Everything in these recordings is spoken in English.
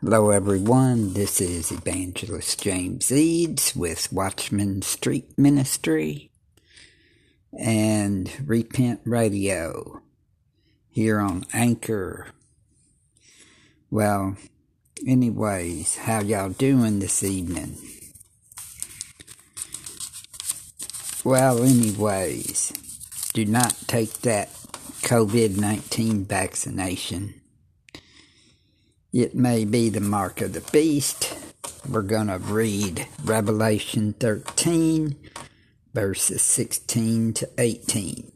Hello, everyone. This is Evangelist James Eads with Watchman Street Ministry and Repent Radio here on Anchor. Well, anyways, how y'all doing this evening? Well, anyways, do not take that COVID 19 vaccination it may be the mark of the beast. We're going to read Revelation 13, verses 16 to 18.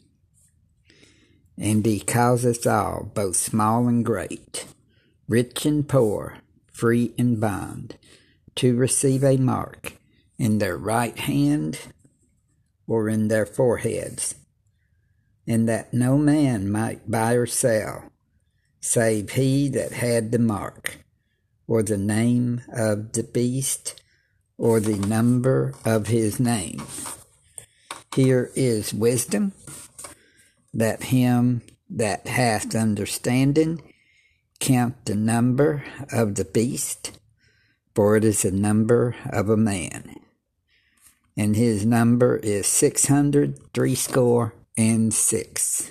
And he us all, both small and great, rich and poor, free and bond, to receive a mark in their right hand or in their foreheads, and that no man might buy or sell save he that had the mark, or the name of the beast, or the number of his name. Here is wisdom, that him that hath understanding count the number of the beast, for it is the number of a man. And his number is six hundred threescore and six.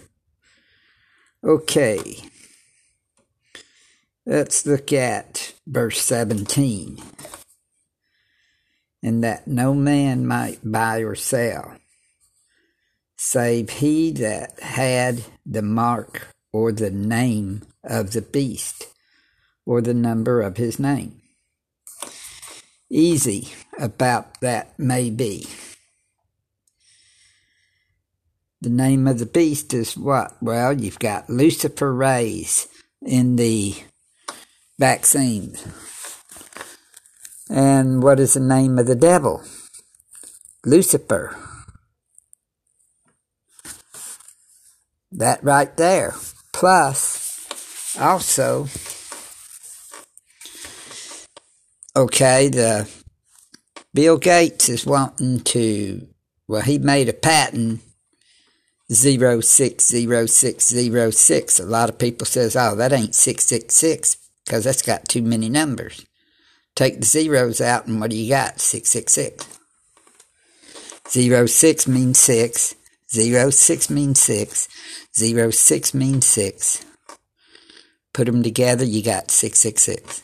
Okay, Let's look at verse 17. And that no man might buy or sell, save he that had the mark or the name of the beast, or the number of his name. Easy about that may be. The name of the beast is what? Well, you've got luciferase in the vaccines. And what is the name of the devil? Lucifer. That right there. Plus, also, okay, the Bill Gates is wanting to, well, he made a patent 060606. A lot of people says, oh, that ain't 666 because that's got too many numbers. Take the zeros out, and what do you got? 666. Zero six means six. Zero six means six. Zero six means six. Put them together, you got 666.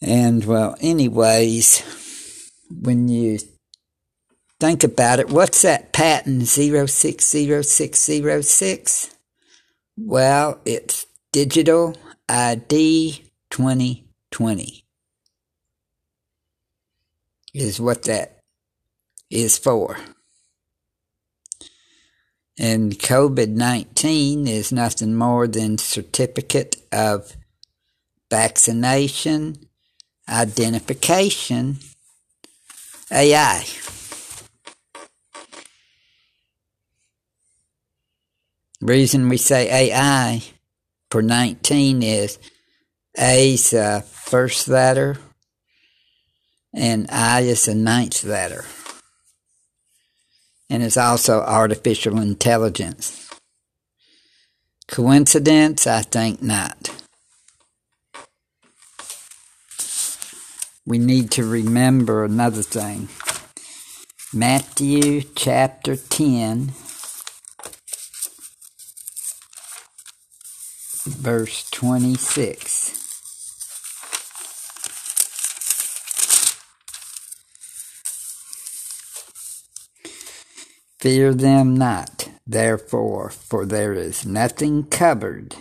And well, anyways, when you think about it, what's that patent 060606? Well, it's Digital ID 2020 is what that is for. And COVID 19 is nothing more than certificate of vaccination identification AI. Reason we say AI for 19 is A's first letter and I is the ninth letter. And it's also artificial intelligence. Coincidence? I think not. We need to remember another thing. Matthew chapter 10 verse 26. Fear them not, therefore, for there is nothing covered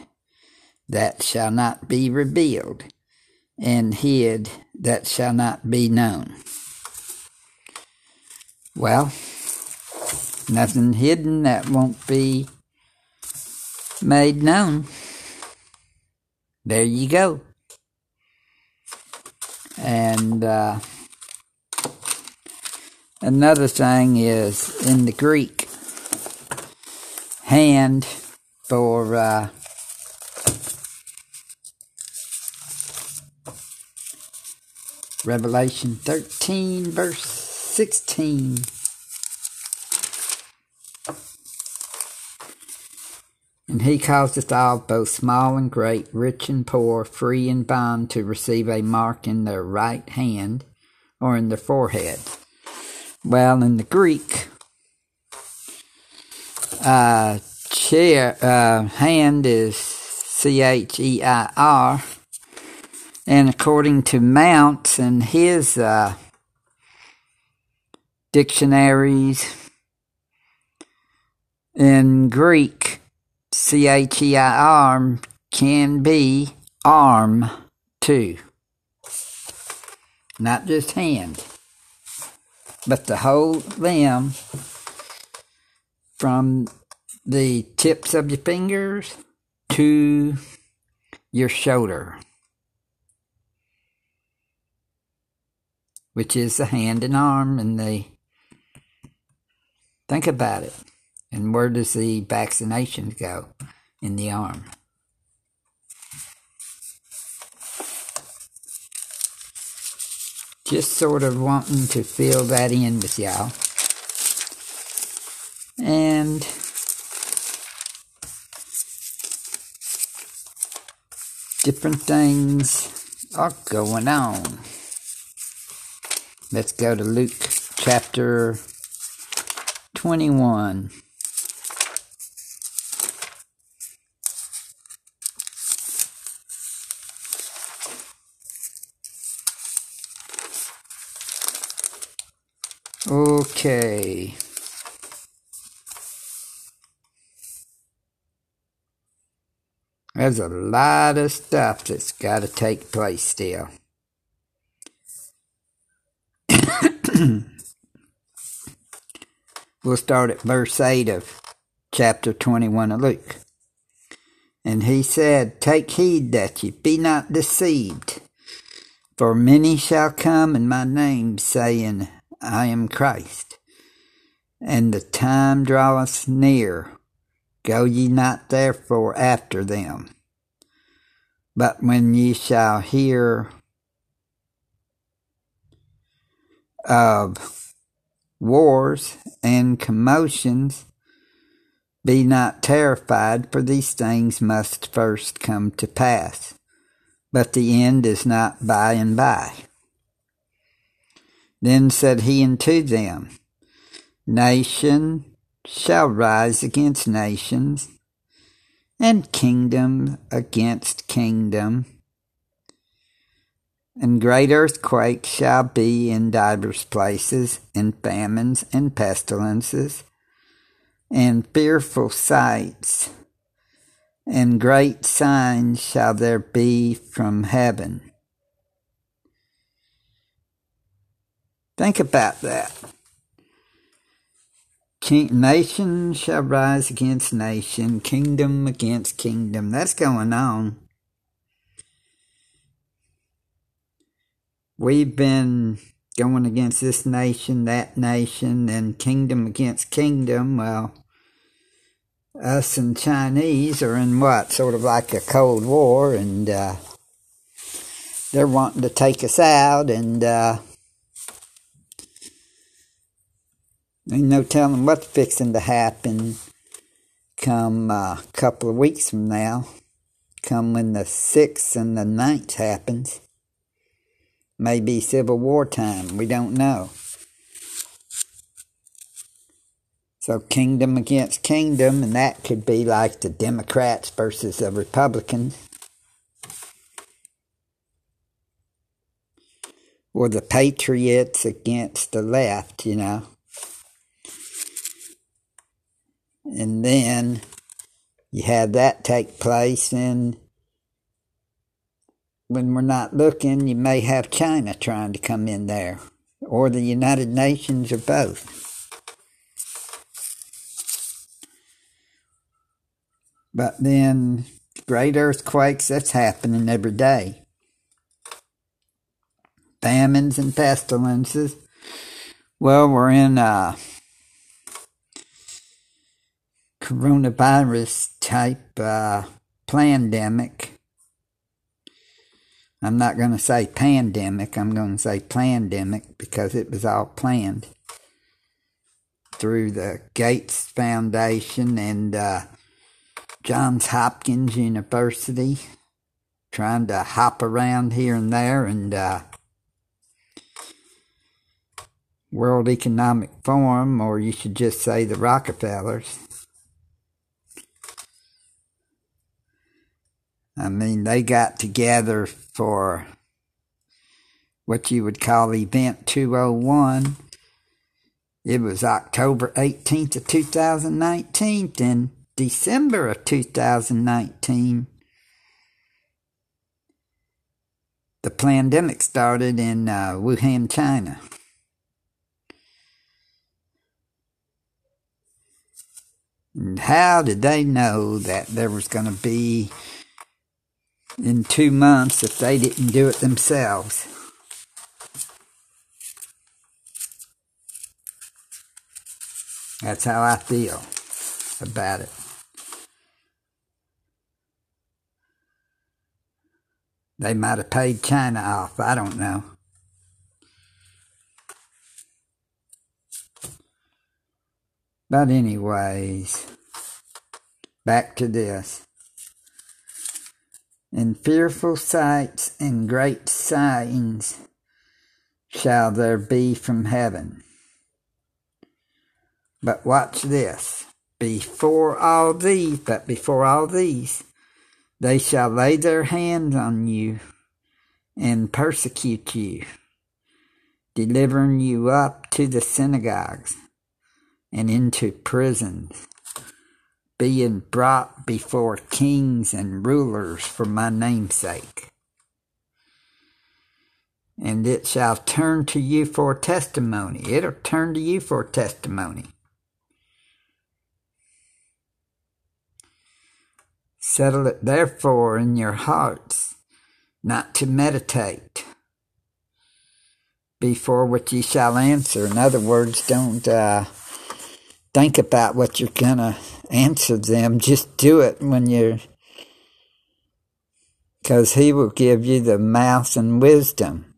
that shall not be revealed, and hid that shall not be known. Well, nothing hidden that won't be made known there you go. And uh, another thing is in the Greek, hand for uh, Revelation 13, verse 16. And he causeth all, both small and great, rich and poor, free and bond, to receive a mark in their right hand or in their forehead. Well, in the Greek, uh, chair, uh, hand is C H E I R, and according to Mounce and his uh, dictionaries in Greek, C H E I R can be arm too. Not just hand, but the whole limb from the tips of your fingers to your shoulder, which is the hand and arm and the. Think about it. And where does the vaccinations go? In the arm. Just sort of wanting to fill that in with y'all. And different things are going on. Let's go to Luke chapter 21. Okay. There's a lot of stuff that's got to take place still. we'll start at verse 8 of chapter 21 of Luke. And he said, Take heed that ye be not deceived, for many shall come in my name, saying, I am Christ. And the time draweth near. Go ye not therefore after them. But when ye shall hear of wars and commotions, be not terrified, for these things must first come to pass. But the end is not by and by. Then said he unto them, Nation shall rise against nations, and kingdom against kingdom. And great earthquakes shall be in divers places, and famines and pestilences, and fearful sights, and great signs shall there be from heaven. Think about that. King, nation shall rise against nation, kingdom against kingdom. That's going on. We've been going against this nation, that nation, and kingdom against kingdom. Well, us and Chinese are in what? Sort of like a Cold War, and uh, they're wanting to take us out, and uh, Ain't no telling what's fixing to happen come a uh, couple of weeks from now. Come when the 6th and the ninth happens. Maybe Civil War time. We don't know. So kingdom against kingdom, and that could be like the Democrats versus the Republicans. Or the Patriots against the left, you know. And then you have that take place and when we're not looking you may have china trying to come in there or the united nations or both. But then great earthquakes that's happening every day. Famines and pestilences. Well we're in uh coronavirus type uh, pandemic. I'm not going to say pandemic, I'm going to say plandemic because it was all planned through the Gates Foundation and uh, Johns Hopkins University, trying to hop around here and there, and uh, World Economic Forum, or you should just say the Rockefellers. I mean, they got together for what you would call Event 201. It was October 18th of 2019 and December of 2019. The pandemic started in uh, Wuhan, China. And how did they know that there was going to be in two months if they didn't do it themselves? That's how I feel about it. They might have paid China off. I don't know. But, anyways, back to this. And fearful sights and great signs shall there be from heaven. But watch this. Before all these, but before all these, they shall lay their hands on you and persecute you, delivering you up to the synagogues and into prisons, being brought before kings and rulers for my namesake. And it shall turn to you for testimony. It'll turn to you for testimony. Settle it therefore in your hearts, not to meditate before what ye shall answer. In other words, don't uh, think about what you're going to answer them. Just do it when you're, because He will give you the mouth and wisdom,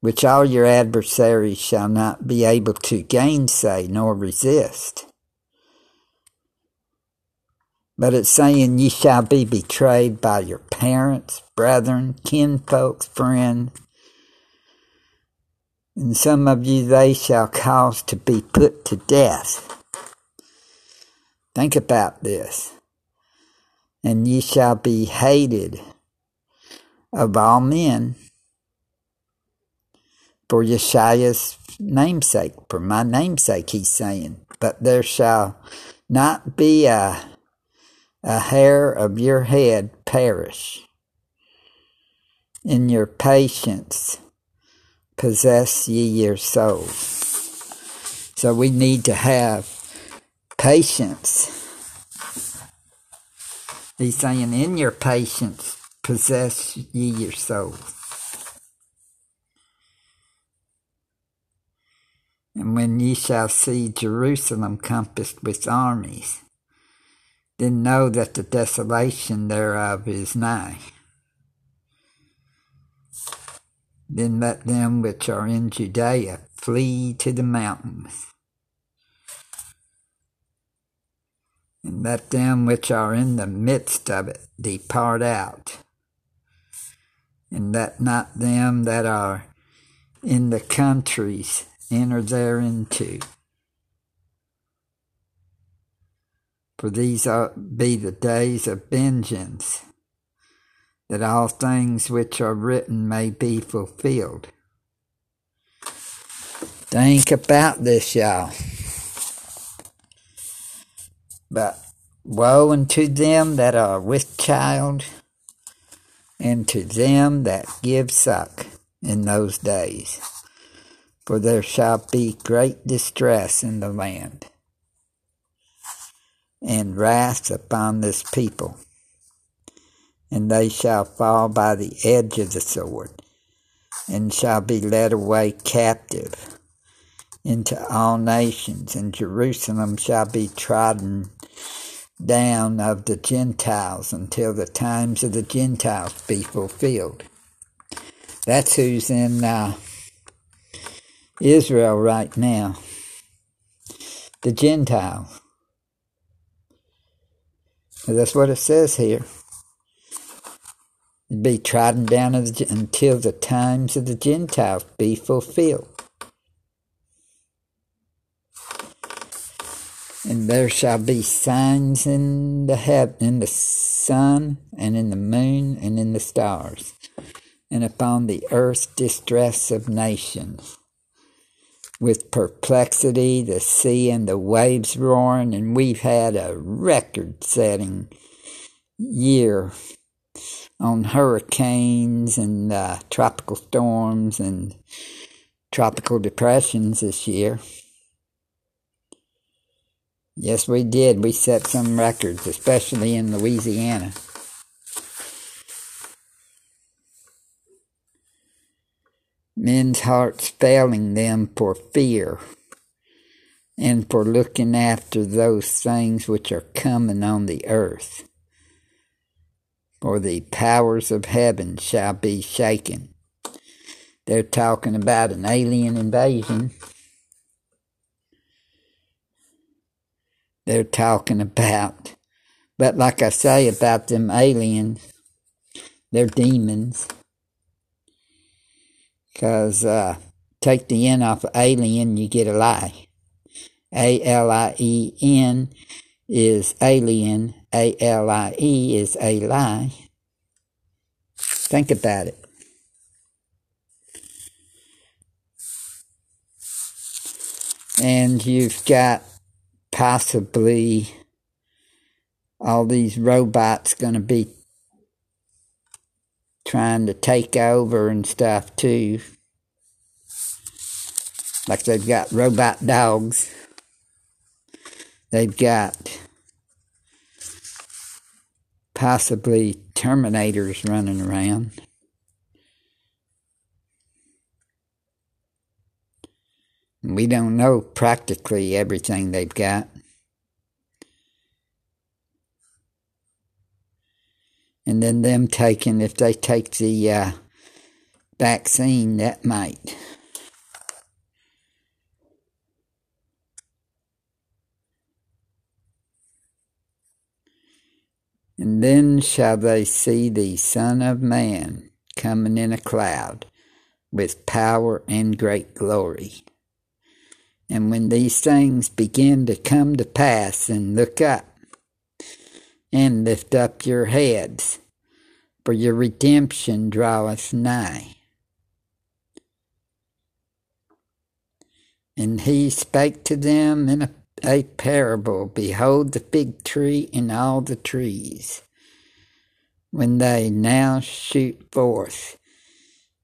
which all your adversaries shall not be able to gainsay nor resist. But it's saying ye shall be betrayed by your parents, brethren, kinfolks, friends, and some of you they shall cause to be put to death. Think about this. And ye shall be hated of all men for Yeshua's namesake, for my namesake, he's saying. But there shall not be a, a hair of your head perish in your patience possess ye your souls. So we need to have patience. He's saying, in your patience, possess ye your souls. And when ye shall see Jerusalem compassed with armies, then know that the desolation thereof is nigh. Then let them which are in Judea flee to the mountains. And let them which are in the midst of it depart out. And let not them that are in the countries enter thereinto. For these are be the days of vengeance that all things which are written may be fulfilled. Think about this, y'all. But woe unto them that are with child, and to them that give suck in those days. For there shall be great distress in the land, and wrath upon this people and they shall fall by the edge of the sword, and shall be led away captive into all nations, and Jerusalem shall be trodden down of the Gentiles until the times of the Gentiles be fulfilled. That's who's in uh, Israel right now. The Gentiles. That's what it says here. Be trodden down until the times of the Gentiles be fulfilled. And there shall be signs in the heaven, in the sun, and in the moon, and in the stars, and upon the earth distress of nations, with perplexity, the sea and the waves roaring, and we've had a record-setting year on hurricanes and uh, tropical storms and tropical depressions this year. Yes, we did. We set some records, especially in Louisiana. Men's hearts failing them for fear and for looking after those things which are coming on the earth. For the powers of heaven shall be shaken. They're talking about an alien invasion. they're talking about. But like I say about them aliens, they're demons. Because uh, take the N off of alien, you get a lie. A L I E N is alien, A L I E is a lie. Think about it. And you've got possibly all these robots going to be trying to take over and stuff too. Like they've got robot dogs. They've got possibly Terminators running around. We don't know practically everything they've got. And then them taking, if they take the uh, vaccine, that might. And then shall they see the Son of Man coming in a cloud with power and great glory. And when these things begin to come to pass, and look up and lift up your heads, for your redemption draweth nigh. And he spake to them in a, a parable Behold the fig tree and all the trees. When they now shoot forth,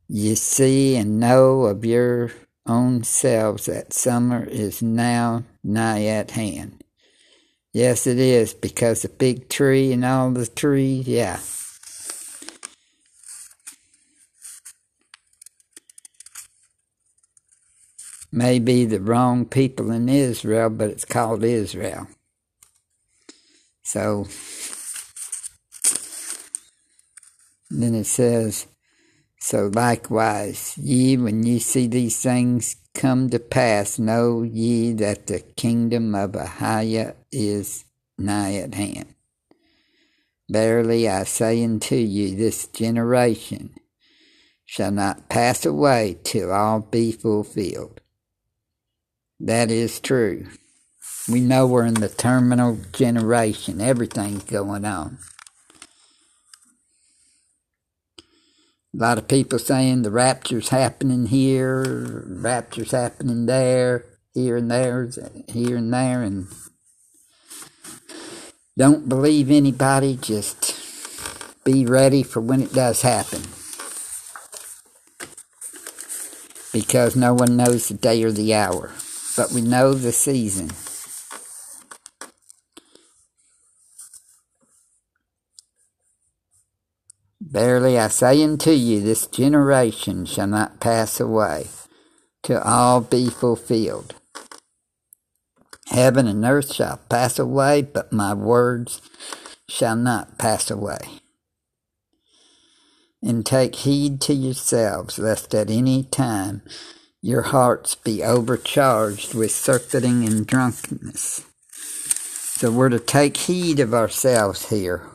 ye see and know of your own selves that summer is now nigh at hand. Yes, it is, because the big tree and all the trees, yeah. Maybe the wrong people in Israel, but it's called Israel. So, then it says, so likewise, ye, when ye see these things come to pass, know ye that the kingdom of Ahiah is nigh at hand. Verily I say unto you, this generation shall not pass away till all be fulfilled. That is true. We know we're in the terminal generation. Everything's going on. A lot of people saying the rapture's happening here, rapture's happening there, here and there, here and there, and don't believe anybody, just be ready for when it does happen. Because no one knows the day or the hour, but we know the season. Verily I say unto you, this generation shall not pass away, till all be fulfilled. Heaven and earth shall pass away, but my words shall not pass away. And take heed to yourselves, lest at any time your hearts be overcharged with surfeiting and drunkenness, So we're to take heed of ourselves here,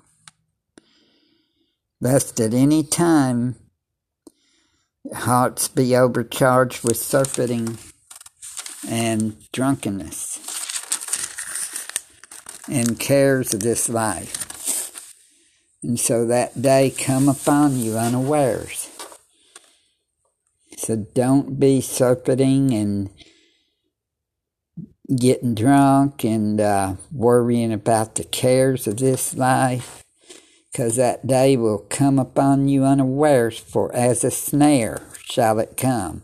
lest at any time hearts be overcharged with surfeiting and drunkenness and cares of this life. And so that day come upon you unawares. So don't be surfeiting and getting drunk and uh, worrying about the cares of this life, because that day will come upon you unawares, for as a snare shall it come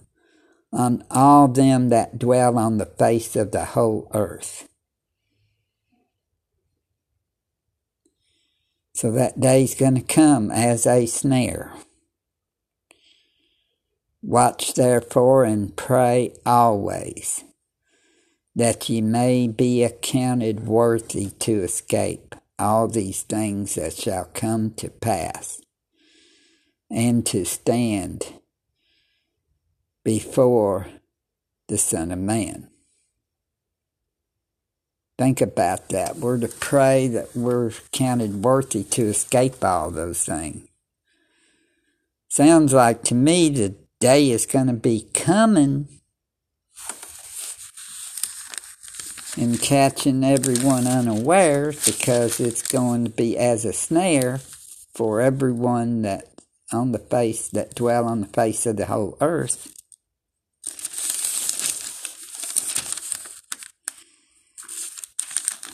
on all them that dwell on the face of the whole earth. So that day's going to come as a snare. Watch therefore and pray always that ye may be accounted worthy to escape all these things that shall come to pass, and to stand before the Son of Man. Think about that. We're to pray that we're counted worthy to escape all those things. Sounds like to me the day is going to be coming and catching everyone unawares because it's going to be as a snare for everyone that on the face that dwell on the face of the whole earth.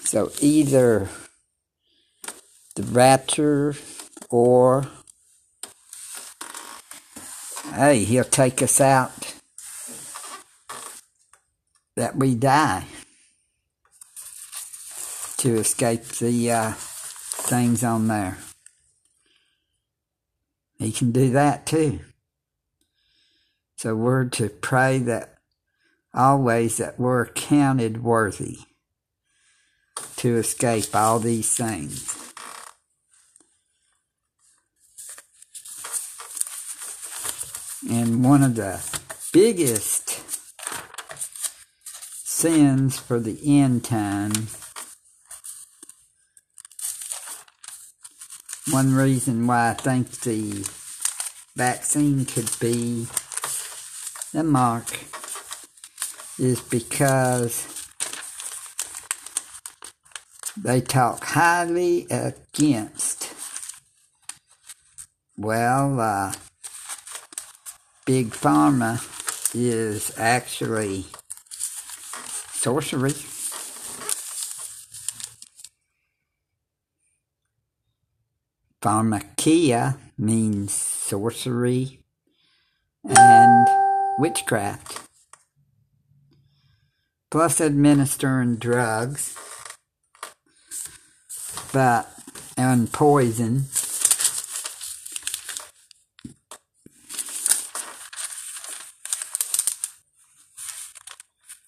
So either the rapture or hey, he'll take us out that we die to escape the uh, things on there. He can do that too. So we're to pray that always that we're counted worthy to escape all these things. And one of the biggest sins for the end time, one reason why I think the vaccine could be the mark is because they talk highly against, well, uh, Big Pharma is actually sorcery. Pharmakia means sorcery and witchcraft. Plus administering drugs but and poison.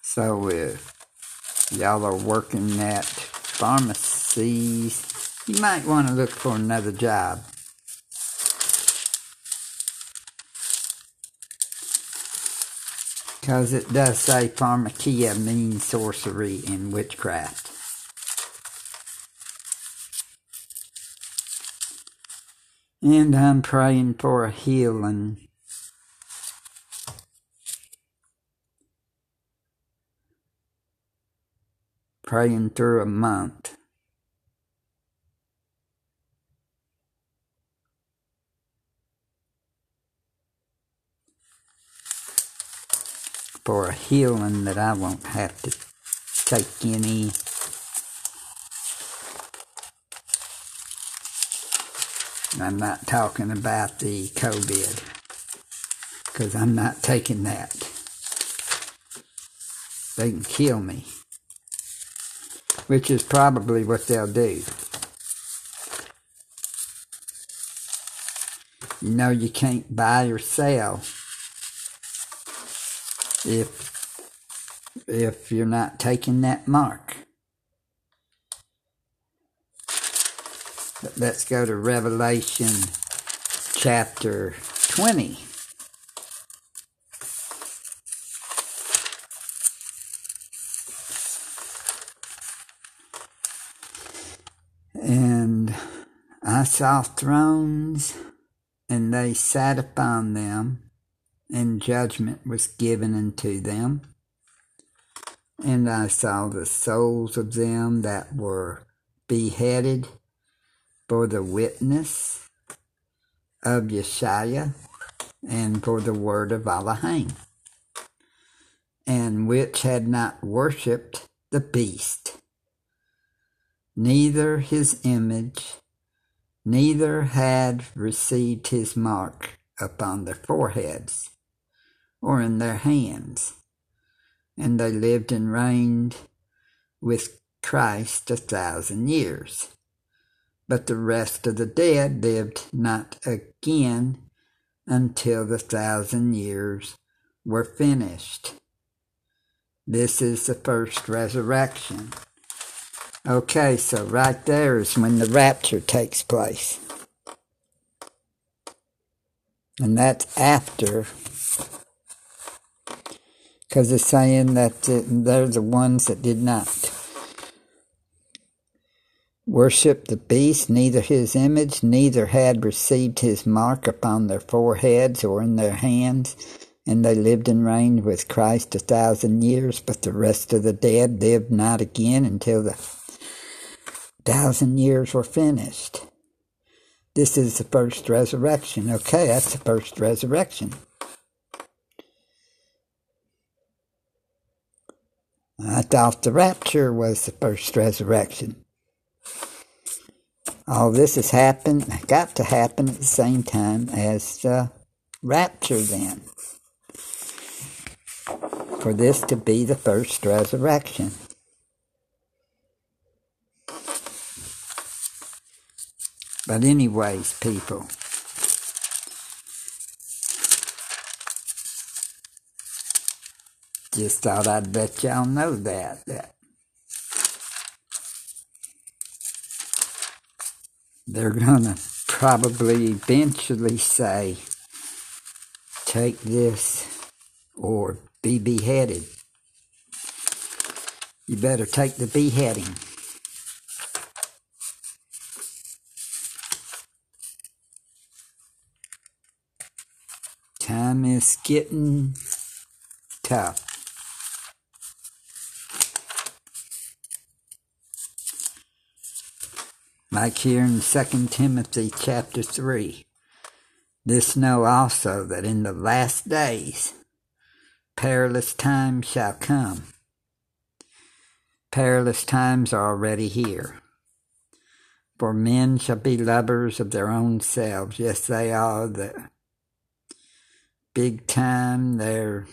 So if y'all are working at pharmacies, you might want to look for another job. Because it does say pharmakia means sorcery and witchcraft. And I'm praying for a healing. Praying through a month. For a healing that I won't have to take any I'm not talking about the COVID because I'm not taking that. They can kill me, which is probably what they'll do. You know, you can't buy or sell if if you're not taking that mark. But let's go to Revelation chapter 20. And I saw thrones, and they sat upon them, and judgment was given unto them. And I saw the souls of them that were beheaded for the witness of Yeshua and for the word of Elohim, and which had not worshipped the beast, neither his image, neither had received his mark upon their foreheads or in their hands. And they lived and reigned with Christ a thousand years. But the rest of the dead lived not again until the thousand years were finished. This is the first resurrection. Okay, so right there is when the rapture takes place. And that's after, because it's saying that they're the ones that did not worship the beast, neither his image, neither had received his mark upon their foreheads or in their hands. And they lived and reigned with Christ a thousand years, but the rest of the dead lived not again until the thousand years were finished. This is the first resurrection. Okay, that's the first resurrection. I thought the rapture was the first resurrection all this has happened, got to happen at the same time as the rapture then. For this to be the first resurrection. But anyways, people, just thought I'd let y'all know that, that they're going to probably eventually say, take this or be beheaded. You better take the beheading. Time is getting tough. Like here in 2 Timothy chapter 3. This know also that in the last days perilous times shall come. Perilous times are already here. For men shall be lovers of their own selves. Yes, they are the big time. They're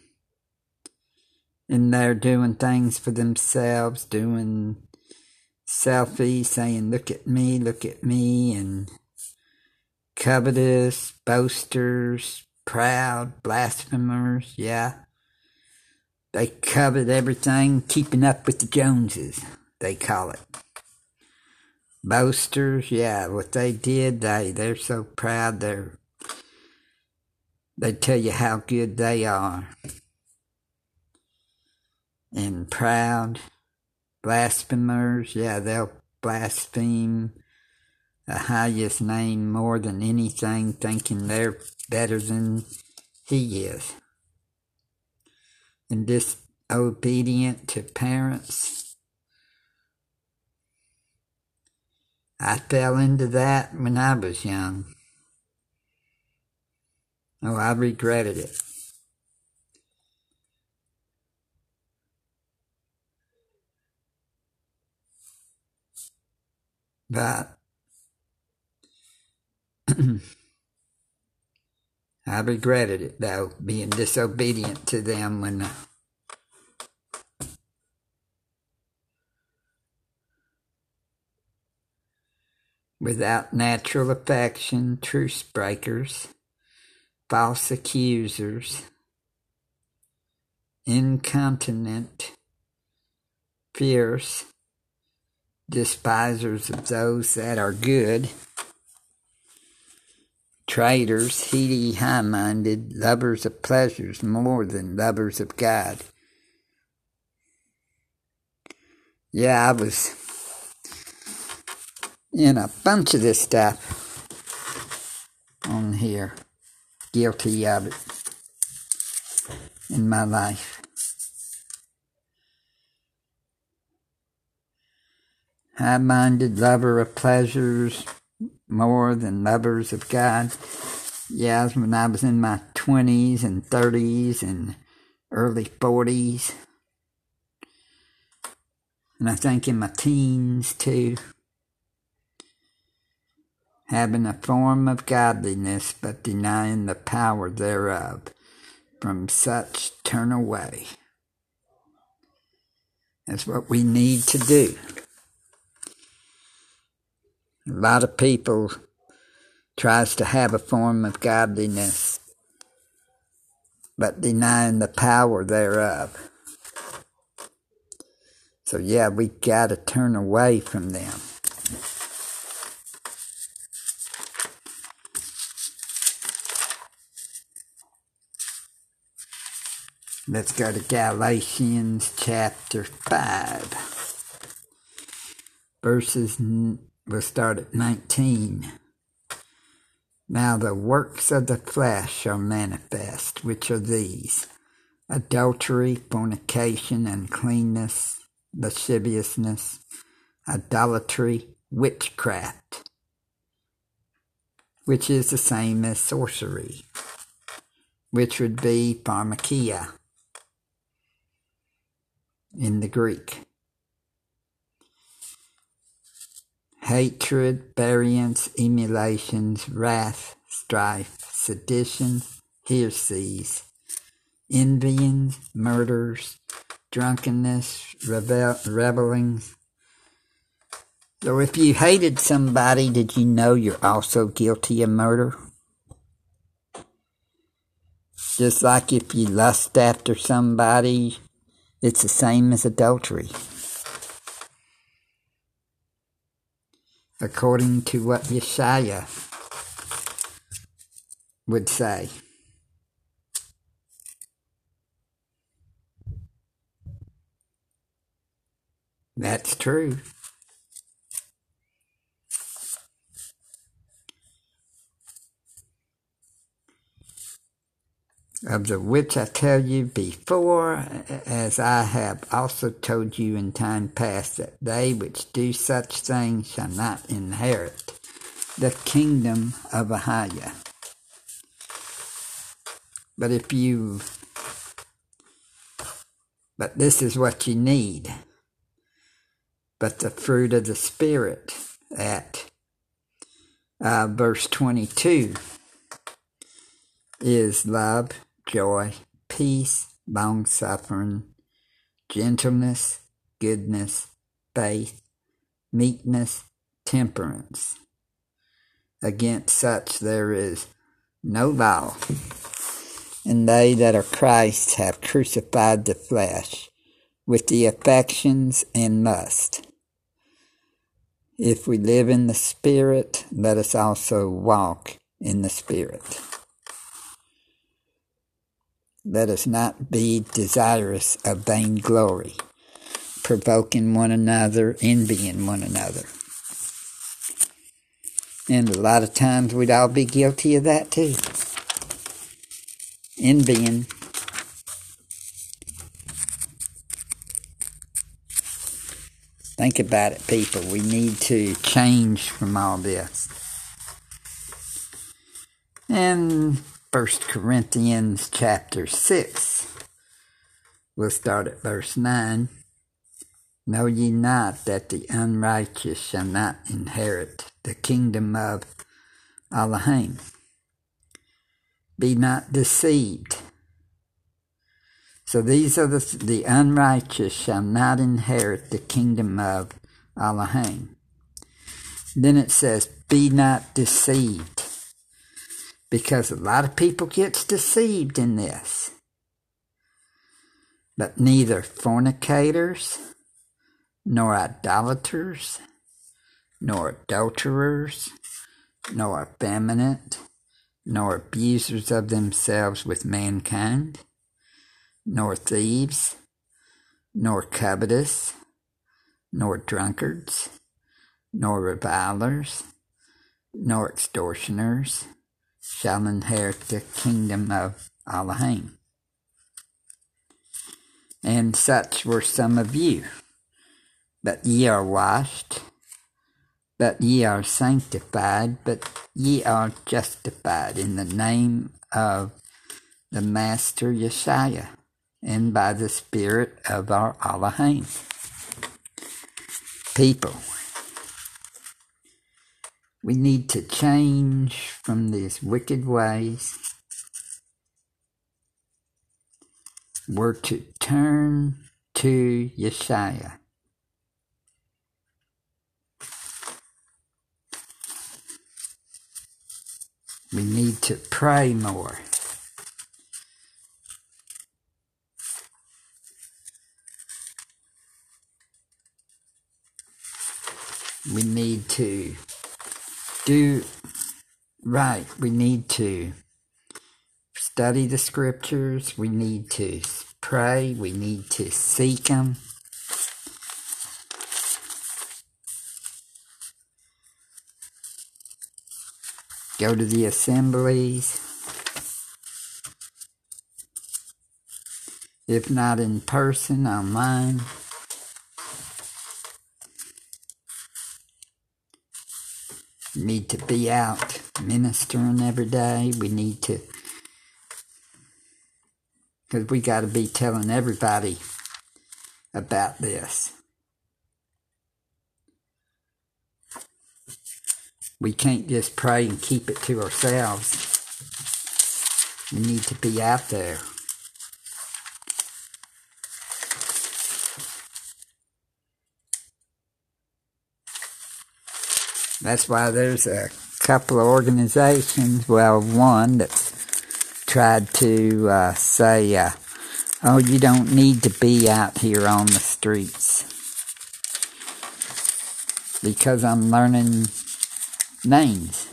in there doing things for themselves, doing selfie saying, Look at me, look at me, and covetous, boasters, proud, blasphemers, yeah. They covet everything, keeping up with the Joneses, they call it. Boasters, yeah, what they did, they they're so proud they're they tell you how good they are. And proud, blasphemers, yeah, they'll blaspheme the highest name more than anything, thinking they're better than he is. And disobedient to parents. I fell into that when I was young. Oh, I regretted it. But I regretted it though, being disobedient to them when without natural affection, truce breakers, false accusers, incontinent, fierce, despisers of those that are good, traitors, heady, high minded, lovers of pleasures more than lovers of God. Yeah, I was in a bunch of this stuff on here. Guilty of it in my life. High minded lover of pleasures more than lovers of God. Yes, when I was in my 20s and 30s and early 40s. And I think in my teens too having a form of godliness, but denying the power thereof. From such turn away. That's what we need to do. A lot of people tries to have a form of godliness, but denying the power thereof. So yeah, we got to turn away from them. Let's go to Galatians chapter 5. Verses, we'll start at 19. Now the works of the flesh are manifest, which are these adultery, fornication, uncleanness, lasciviousness, idolatry, witchcraft, which is the same as sorcery, which would be pharmakia in the Greek. Hatred, variance, emulations, wrath, strife, sedition, heresies, envyings, murders, drunkenness, rebel- rebellings. So if you hated somebody, did you know you're also guilty of murder? Just like if you lust after somebody, it's the same as adultery. According to what Yeshaya would say. That's true. Of the which I tell you before, as I have also told you in time past, that they which do such things shall not inherit the kingdom of Ahiah. But if you, but this is what you need. But the fruit of the Spirit at uh, verse 22 is love, joy, peace, long suffering, gentleness, goodness, faith, meekness, temperance. Against such there is no law. And they that are Christ have crucified the flesh with the affections and lust. If we live in the Spirit, let us also walk in the Spirit. Let us not be desirous of vainglory, provoking one another, envying one another. And a lot of times we'd all be guilty of that too. Envying. Think about it, people. We need to change from all this. And First Corinthians chapter 6. We'll start at verse 9. Know ye not that the unrighteous shall not inherit the kingdom of Elohim? Be not deceived. So these are the, the unrighteous shall not inherit the kingdom of Elohim. Then it says, Be not deceived because a lot of people gets deceived in this. But neither fornicators, nor idolaters, nor adulterers, nor effeminate, nor abusers of themselves with mankind, nor thieves, nor covetous, nor drunkards, nor revilers, nor extortioners shall inherit the kingdom of Elohim. And such were some of you. But ye are washed, but ye are sanctified, but ye are justified in the name of the Master Yeshua, and by the Spirit of our Elohim. People, we need to change from these wicked ways. We're to turn to Yeshua. We need to pray more. We need to do right. We need to study the scriptures. We need to pray. We need to seek them. Go to the assemblies. If not in person, online. Need to be out ministering every day. We need to, because we got to be telling everybody about this. We can't just pray and keep it to ourselves. We need to be out there. That's why there's a couple of organizations, well, one that's tried to uh, say, uh, oh, you don't need to be out here on the streets. Because I'm learning names.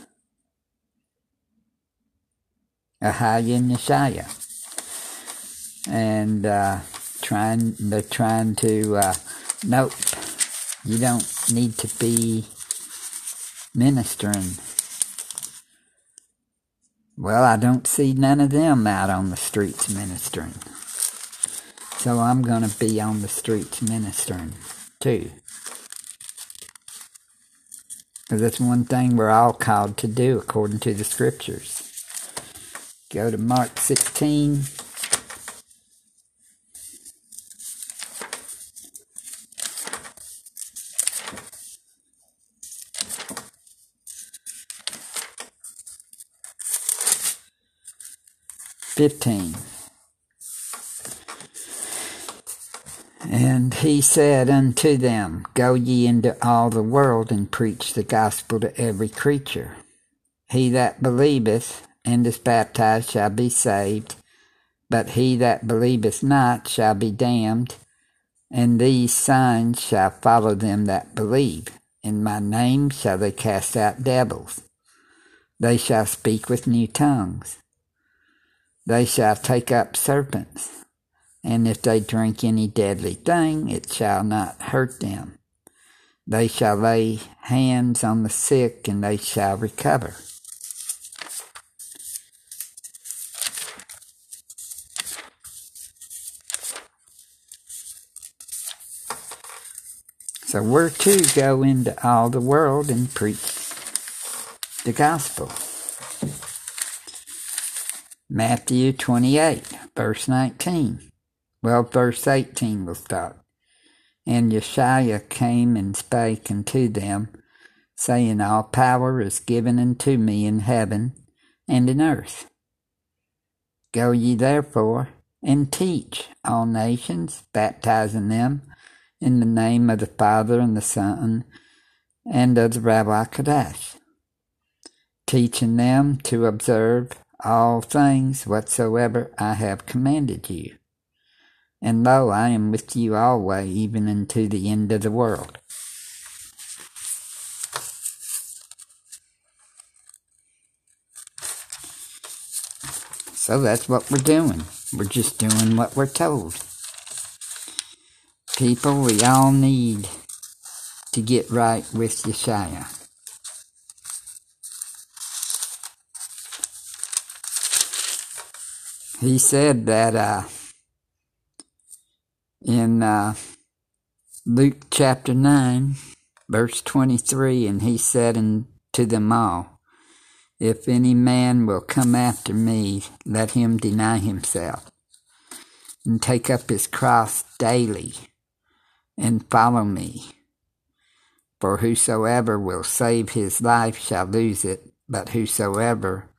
Ahaya and Yeshaya. And uh, trying, they're trying to, uh, nope, you don't need to be ministering. Well, I don't see none of them out on the streets ministering. So I'm going to be on the streets ministering too. Because that's one thing we're all called to do according to the scriptures. Go to Mark 16. Fifteen. And he said unto them, Go ye into all the world and preach the gospel to every creature. He that believeth and is baptized shall be saved, but he that believeth not shall be damned. And these signs shall follow them that believe. In my name shall they cast out devils. They shall speak with new tongues. They shall take up serpents and if they drink any deadly thing, it shall not hurt them. They shall lay hands on the sick, and they shall recover. So we're to go into all the world and preach the gospel. Matthew 28, verse 19. Well, verse 18 will start. And Yeshua came and spake unto them, saying, All power is given unto me in heaven and in earth. Go ye therefore and teach all nations, baptizing them in the name of the Father and the Son and of the Ruach HaKodesh, teaching them to observe all things whatsoever I have commanded you. And lo, I am with you always, even unto the end of the world. So that's what we're doing. We're just doing what we're told. People, we all need to get right with Yeshua. He said that uh, in uh, Luke chapter 9, verse 23, and he said unto them all, If any man will come after me, let him deny himself, and take up his cross daily, and follow me. For whosoever will save his life shall lose it, but whosoever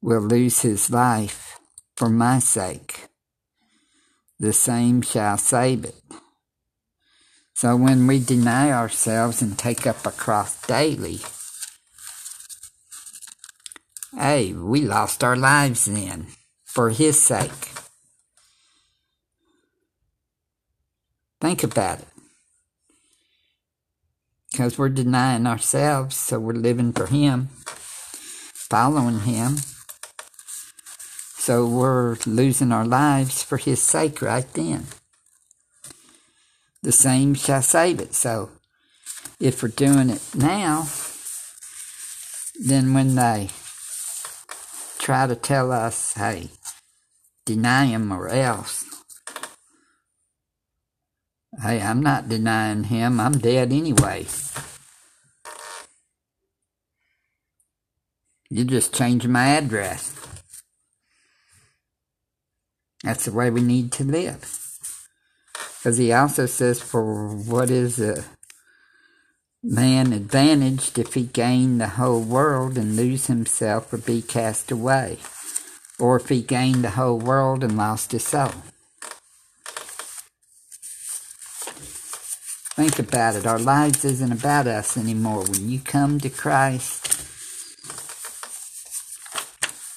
will lose his life for my sake, the same shall save it. So when we deny ourselves and take up a cross daily, hey, we lost our lives then for his sake. Think about it. Because we're denying ourselves, so we're living for him, following him. So we're losing our lives for his sake right then. The same shall save it. So if we're doing it now, then when they try to tell us, hey, deny him or else, hey, I'm not denying him. I'm dead anyway. You just changed my address. That's the way we need to live. Because he also says, for what is a man advantaged if he gain the whole world and lose himself or be cast away? Or if he gained the whole world and lost his soul? Think about it. Our lives isn't about us anymore. When you come to Christ,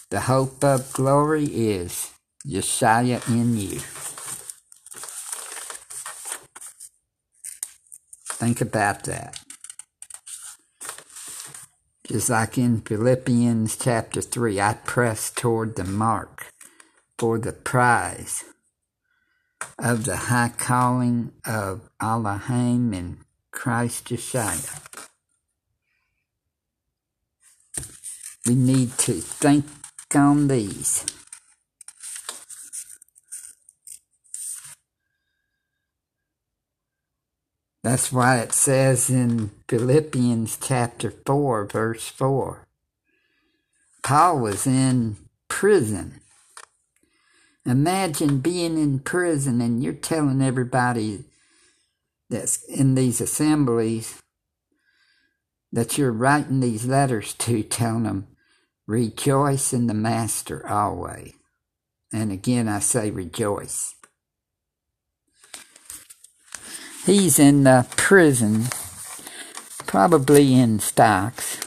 the hope of glory is Yeshua in you. Think about that. Just like in Philippians chapter 3, I press toward the mark for the prize of the high calling of Elohim in Christ Yeshua. We need to think on these. That's why it says in Philippians chapter 4, verse 4. Paul was in prison. Imagine being in prison and you're telling everybody that's in these assemblies that you're writing these letters to, telling them, rejoice in the Master always. And again, I say rejoice. He's in the prison, probably in stocks.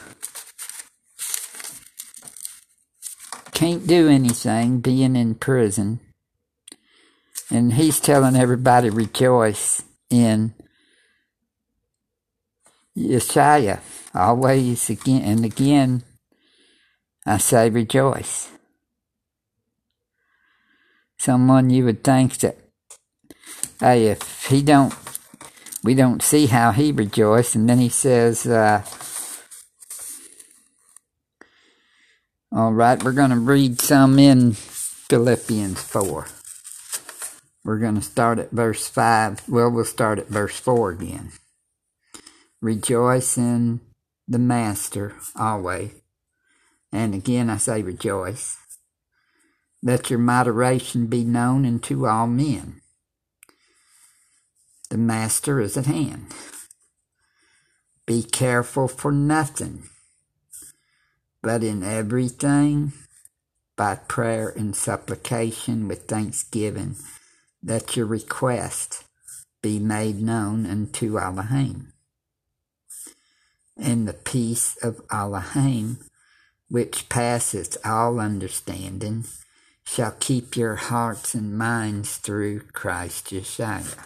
Can't do anything being in prison. And he's telling everybody rejoice in Yeshua. Always again and again, I say rejoice. Someone you would think that, hey, if he don't we don't see how he rejoiced. And then he says, uh, all right, we're going to read some in Philippians 4. We're going to start at verse 5. Well, we'll start at verse 4 again. Rejoice in the Master always. And again, I say rejoice. Let your moderation be known unto all men. The Master is at hand. Be careful for nothing, but in everything, by prayer and supplication with thanksgiving, let your request be made known unto Elohim. And the peace of Elohim, which passeth all understanding, shall keep your hearts and minds through Christ Yeshua.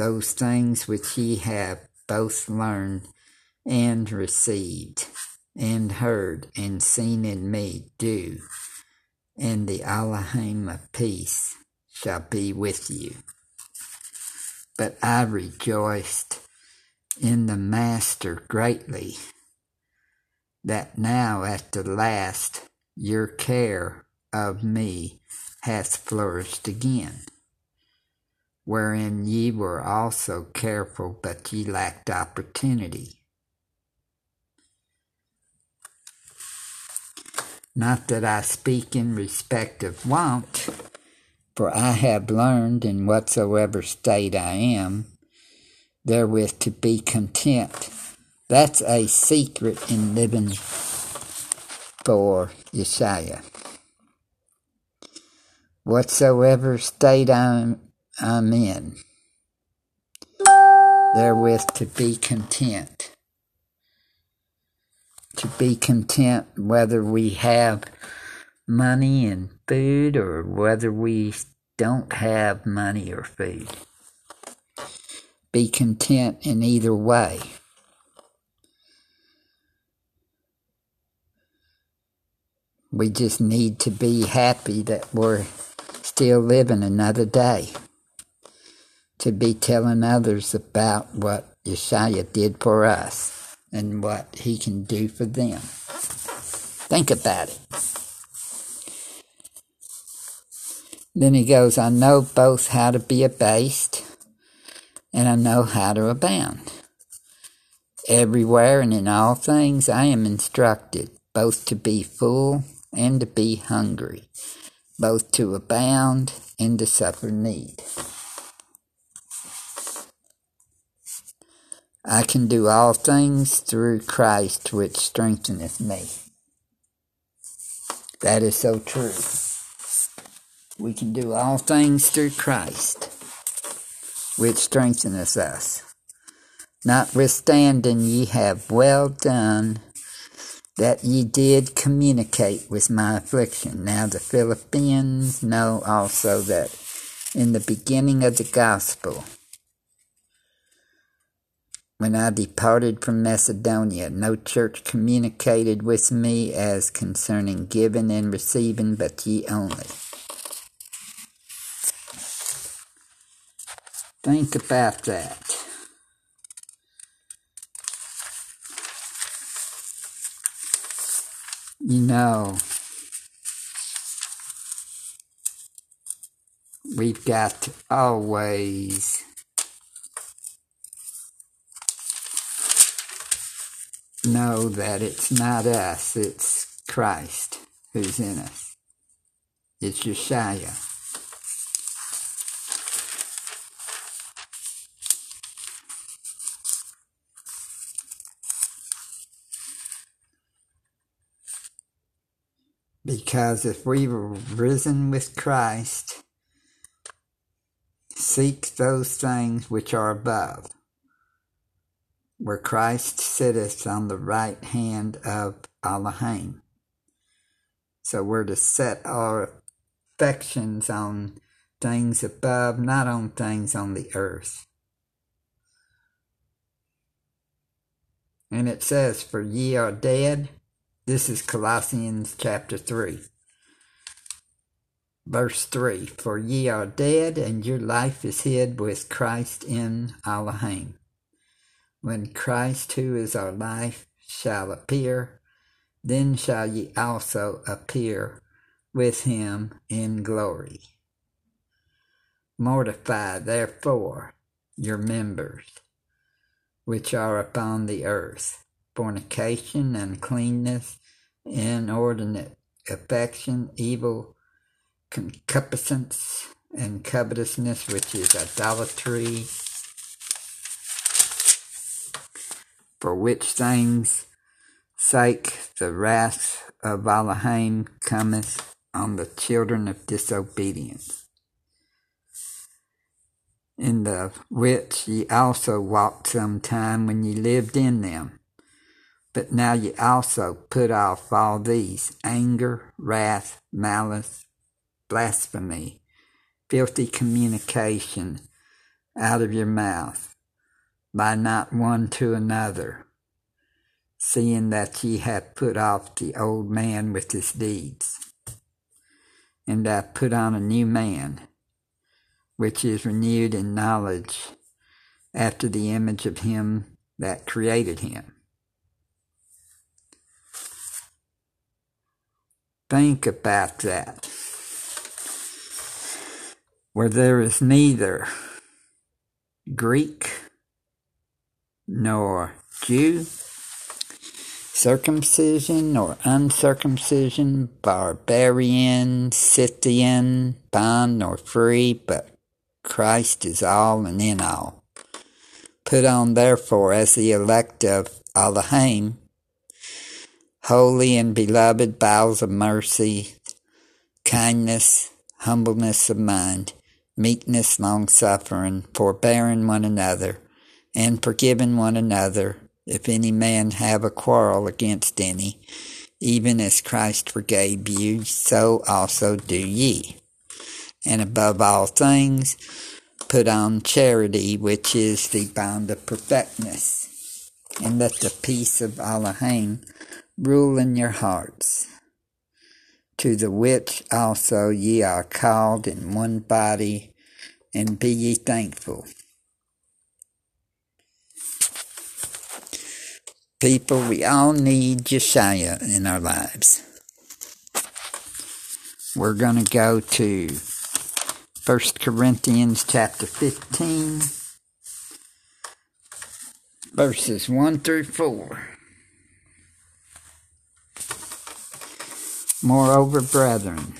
Those things which ye have both learned and received, and heard and seen in me, do, and the Elohim of peace shall be with you. But I rejoiced in the Master greatly that now at the last your care of me hath flourished again, wherein ye were also careful, but ye lacked opportunity. Not that I speak in respect of want, for I have learned in whatsoever state I am, therewith to be content that's a secret in living for Yeshua. Whatsoever state I'm, I'm therewith to be content. To be content whether we have money and food or whether we don't have money or food. Be content in either way. We just need to be happy that we're still living another day. To be telling others about what Yeshua did for us and what he can do for them. Think about it. Then he goes, I know both how to be abased and I know how to abound. Everywhere and in all things I am instructed, both to be full and to be hungry, both to abound and to suffer need. I can do all things through Christ which strengtheneth me. That is so true. We can do all things through Christ which strengtheneth us. Notwithstanding ye have well done that ye did communicate with my affliction. Now the Philippians know also that in the beginning of the gospel, when I departed from Macedonia, no church communicated with me as concerning giving and receiving, but ye only. Think about that. you know, we've got to always know that it's not us, it's Christ who's in us. It's Yeshua. Because if we were risen with Christ, seek those things which are above, where Christ sitteth on the right hand of Elohim. So we're to set our affections on things above, not on things on the earth. And it says, For ye are dead this is Colossians chapter 3. Verse 3 For ye are dead, and your life is hid with Christ in Elohim. When Christ, who is our life, shall appear, then shall ye also appear with him in glory. Mortify, therefore, your members which are upon the earth fornication, uncleanness, inordinate affection, evil concupiscence, and covetousness, which is idolatry, for which things sake the wrath of Elohim cometh on the children of disobedience. in the which ye also walked some time when ye lived in them. But now ye also put off all these anger, wrath, malice, blasphemy, filthy communication out of your mouth, by not one to another, seeing that ye have put off the old man with his deeds, and have put on a new man which is renewed in knowledge after the image of him that created him. Think about that. Where there is neither Greek nor Jew, circumcision or uncircumcision, barbarian, Scythian, bond nor free, but Christ is all and in all. Put on therefore as the elect of Elohim, holy and beloved bowels of mercy, kindness, humbleness of mind, meekness, long suffering, forbearing one another, and forgiving one another, if any man have a quarrel against any, even as Christ forgave you, so also do ye and above all things, put on charity, which is the bond of perfectness, and let the peace of Elohim rule in your hearts, to the which also ye are called in one body, and be ye thankful. People, we all need Yeshua in our lives. We're going to go to 1 Corinthians chapter 15, verses 1 through 4. Moreover, brethren,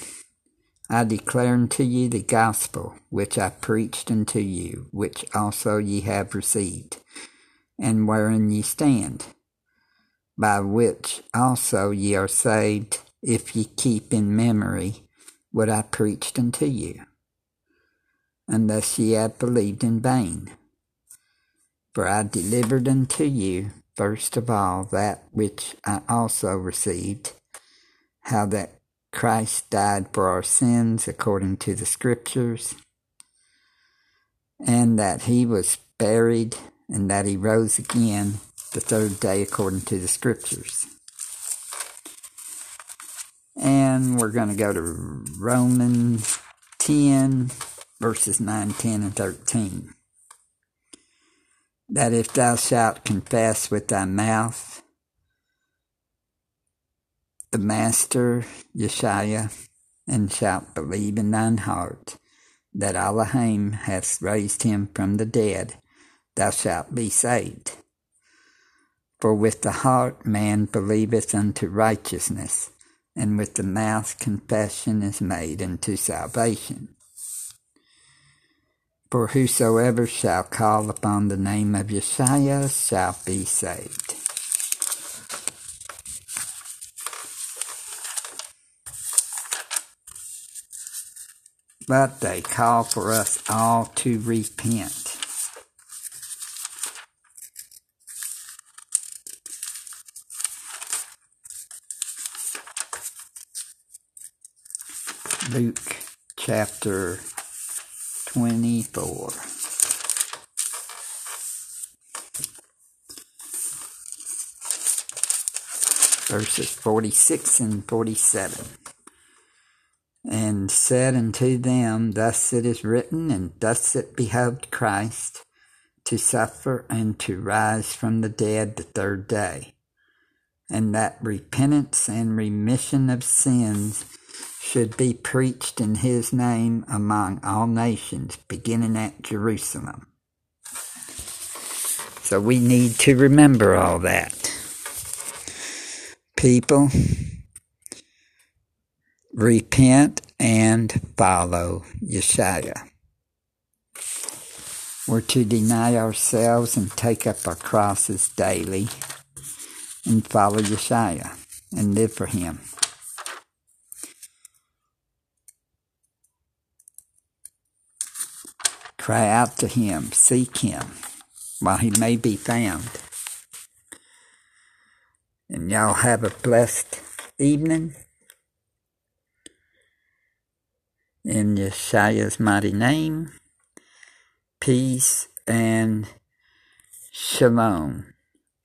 I declare unto you the gospel which I preached unto you, which also ye have received, and wherein ye stand, by which also ye are saved, if ye keep in memory what I preached unto you unless ye have believed in vain. For I delivered unto you, first of all, that which I also received, how that Christ died for our sins according to the Scriptures, and that he was buried, and that he rose again the third day according to the Scriptures. And we're going to go to Romans 10, verses 9, 10, and 13. That if thou shalt confess with thy mouth the Master Yeshua, and shalt believe in thine heart that Elohim hath raised him from the dead, thou shalt be saved. For with the heart man believeth unto righteousness, and with the mouth confession is made unto salvation. For whosoever shall call upon the name of Yeshua shall be saved. But they call for us all to repent. Luke chapter 24. Verses 46 and 47. And said unto them, Thus it is written, and thus it behoved Christ to suffer and to rise from the dead the third day, and that repentance and remission of sins should be preached in his name among all nations, beginning at Jerusalem. So we need to remember all that. People, repent and follow Yeshua. We're to deny ourselves and take up our crosses daily and follow Yeshua and live for Him. Cry out to him, seek him while he may be found. And y'all have a blessed evening. In Yeshua's mighty name, peace and shalom.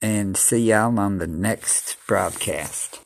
And see y'all on the next broadcast.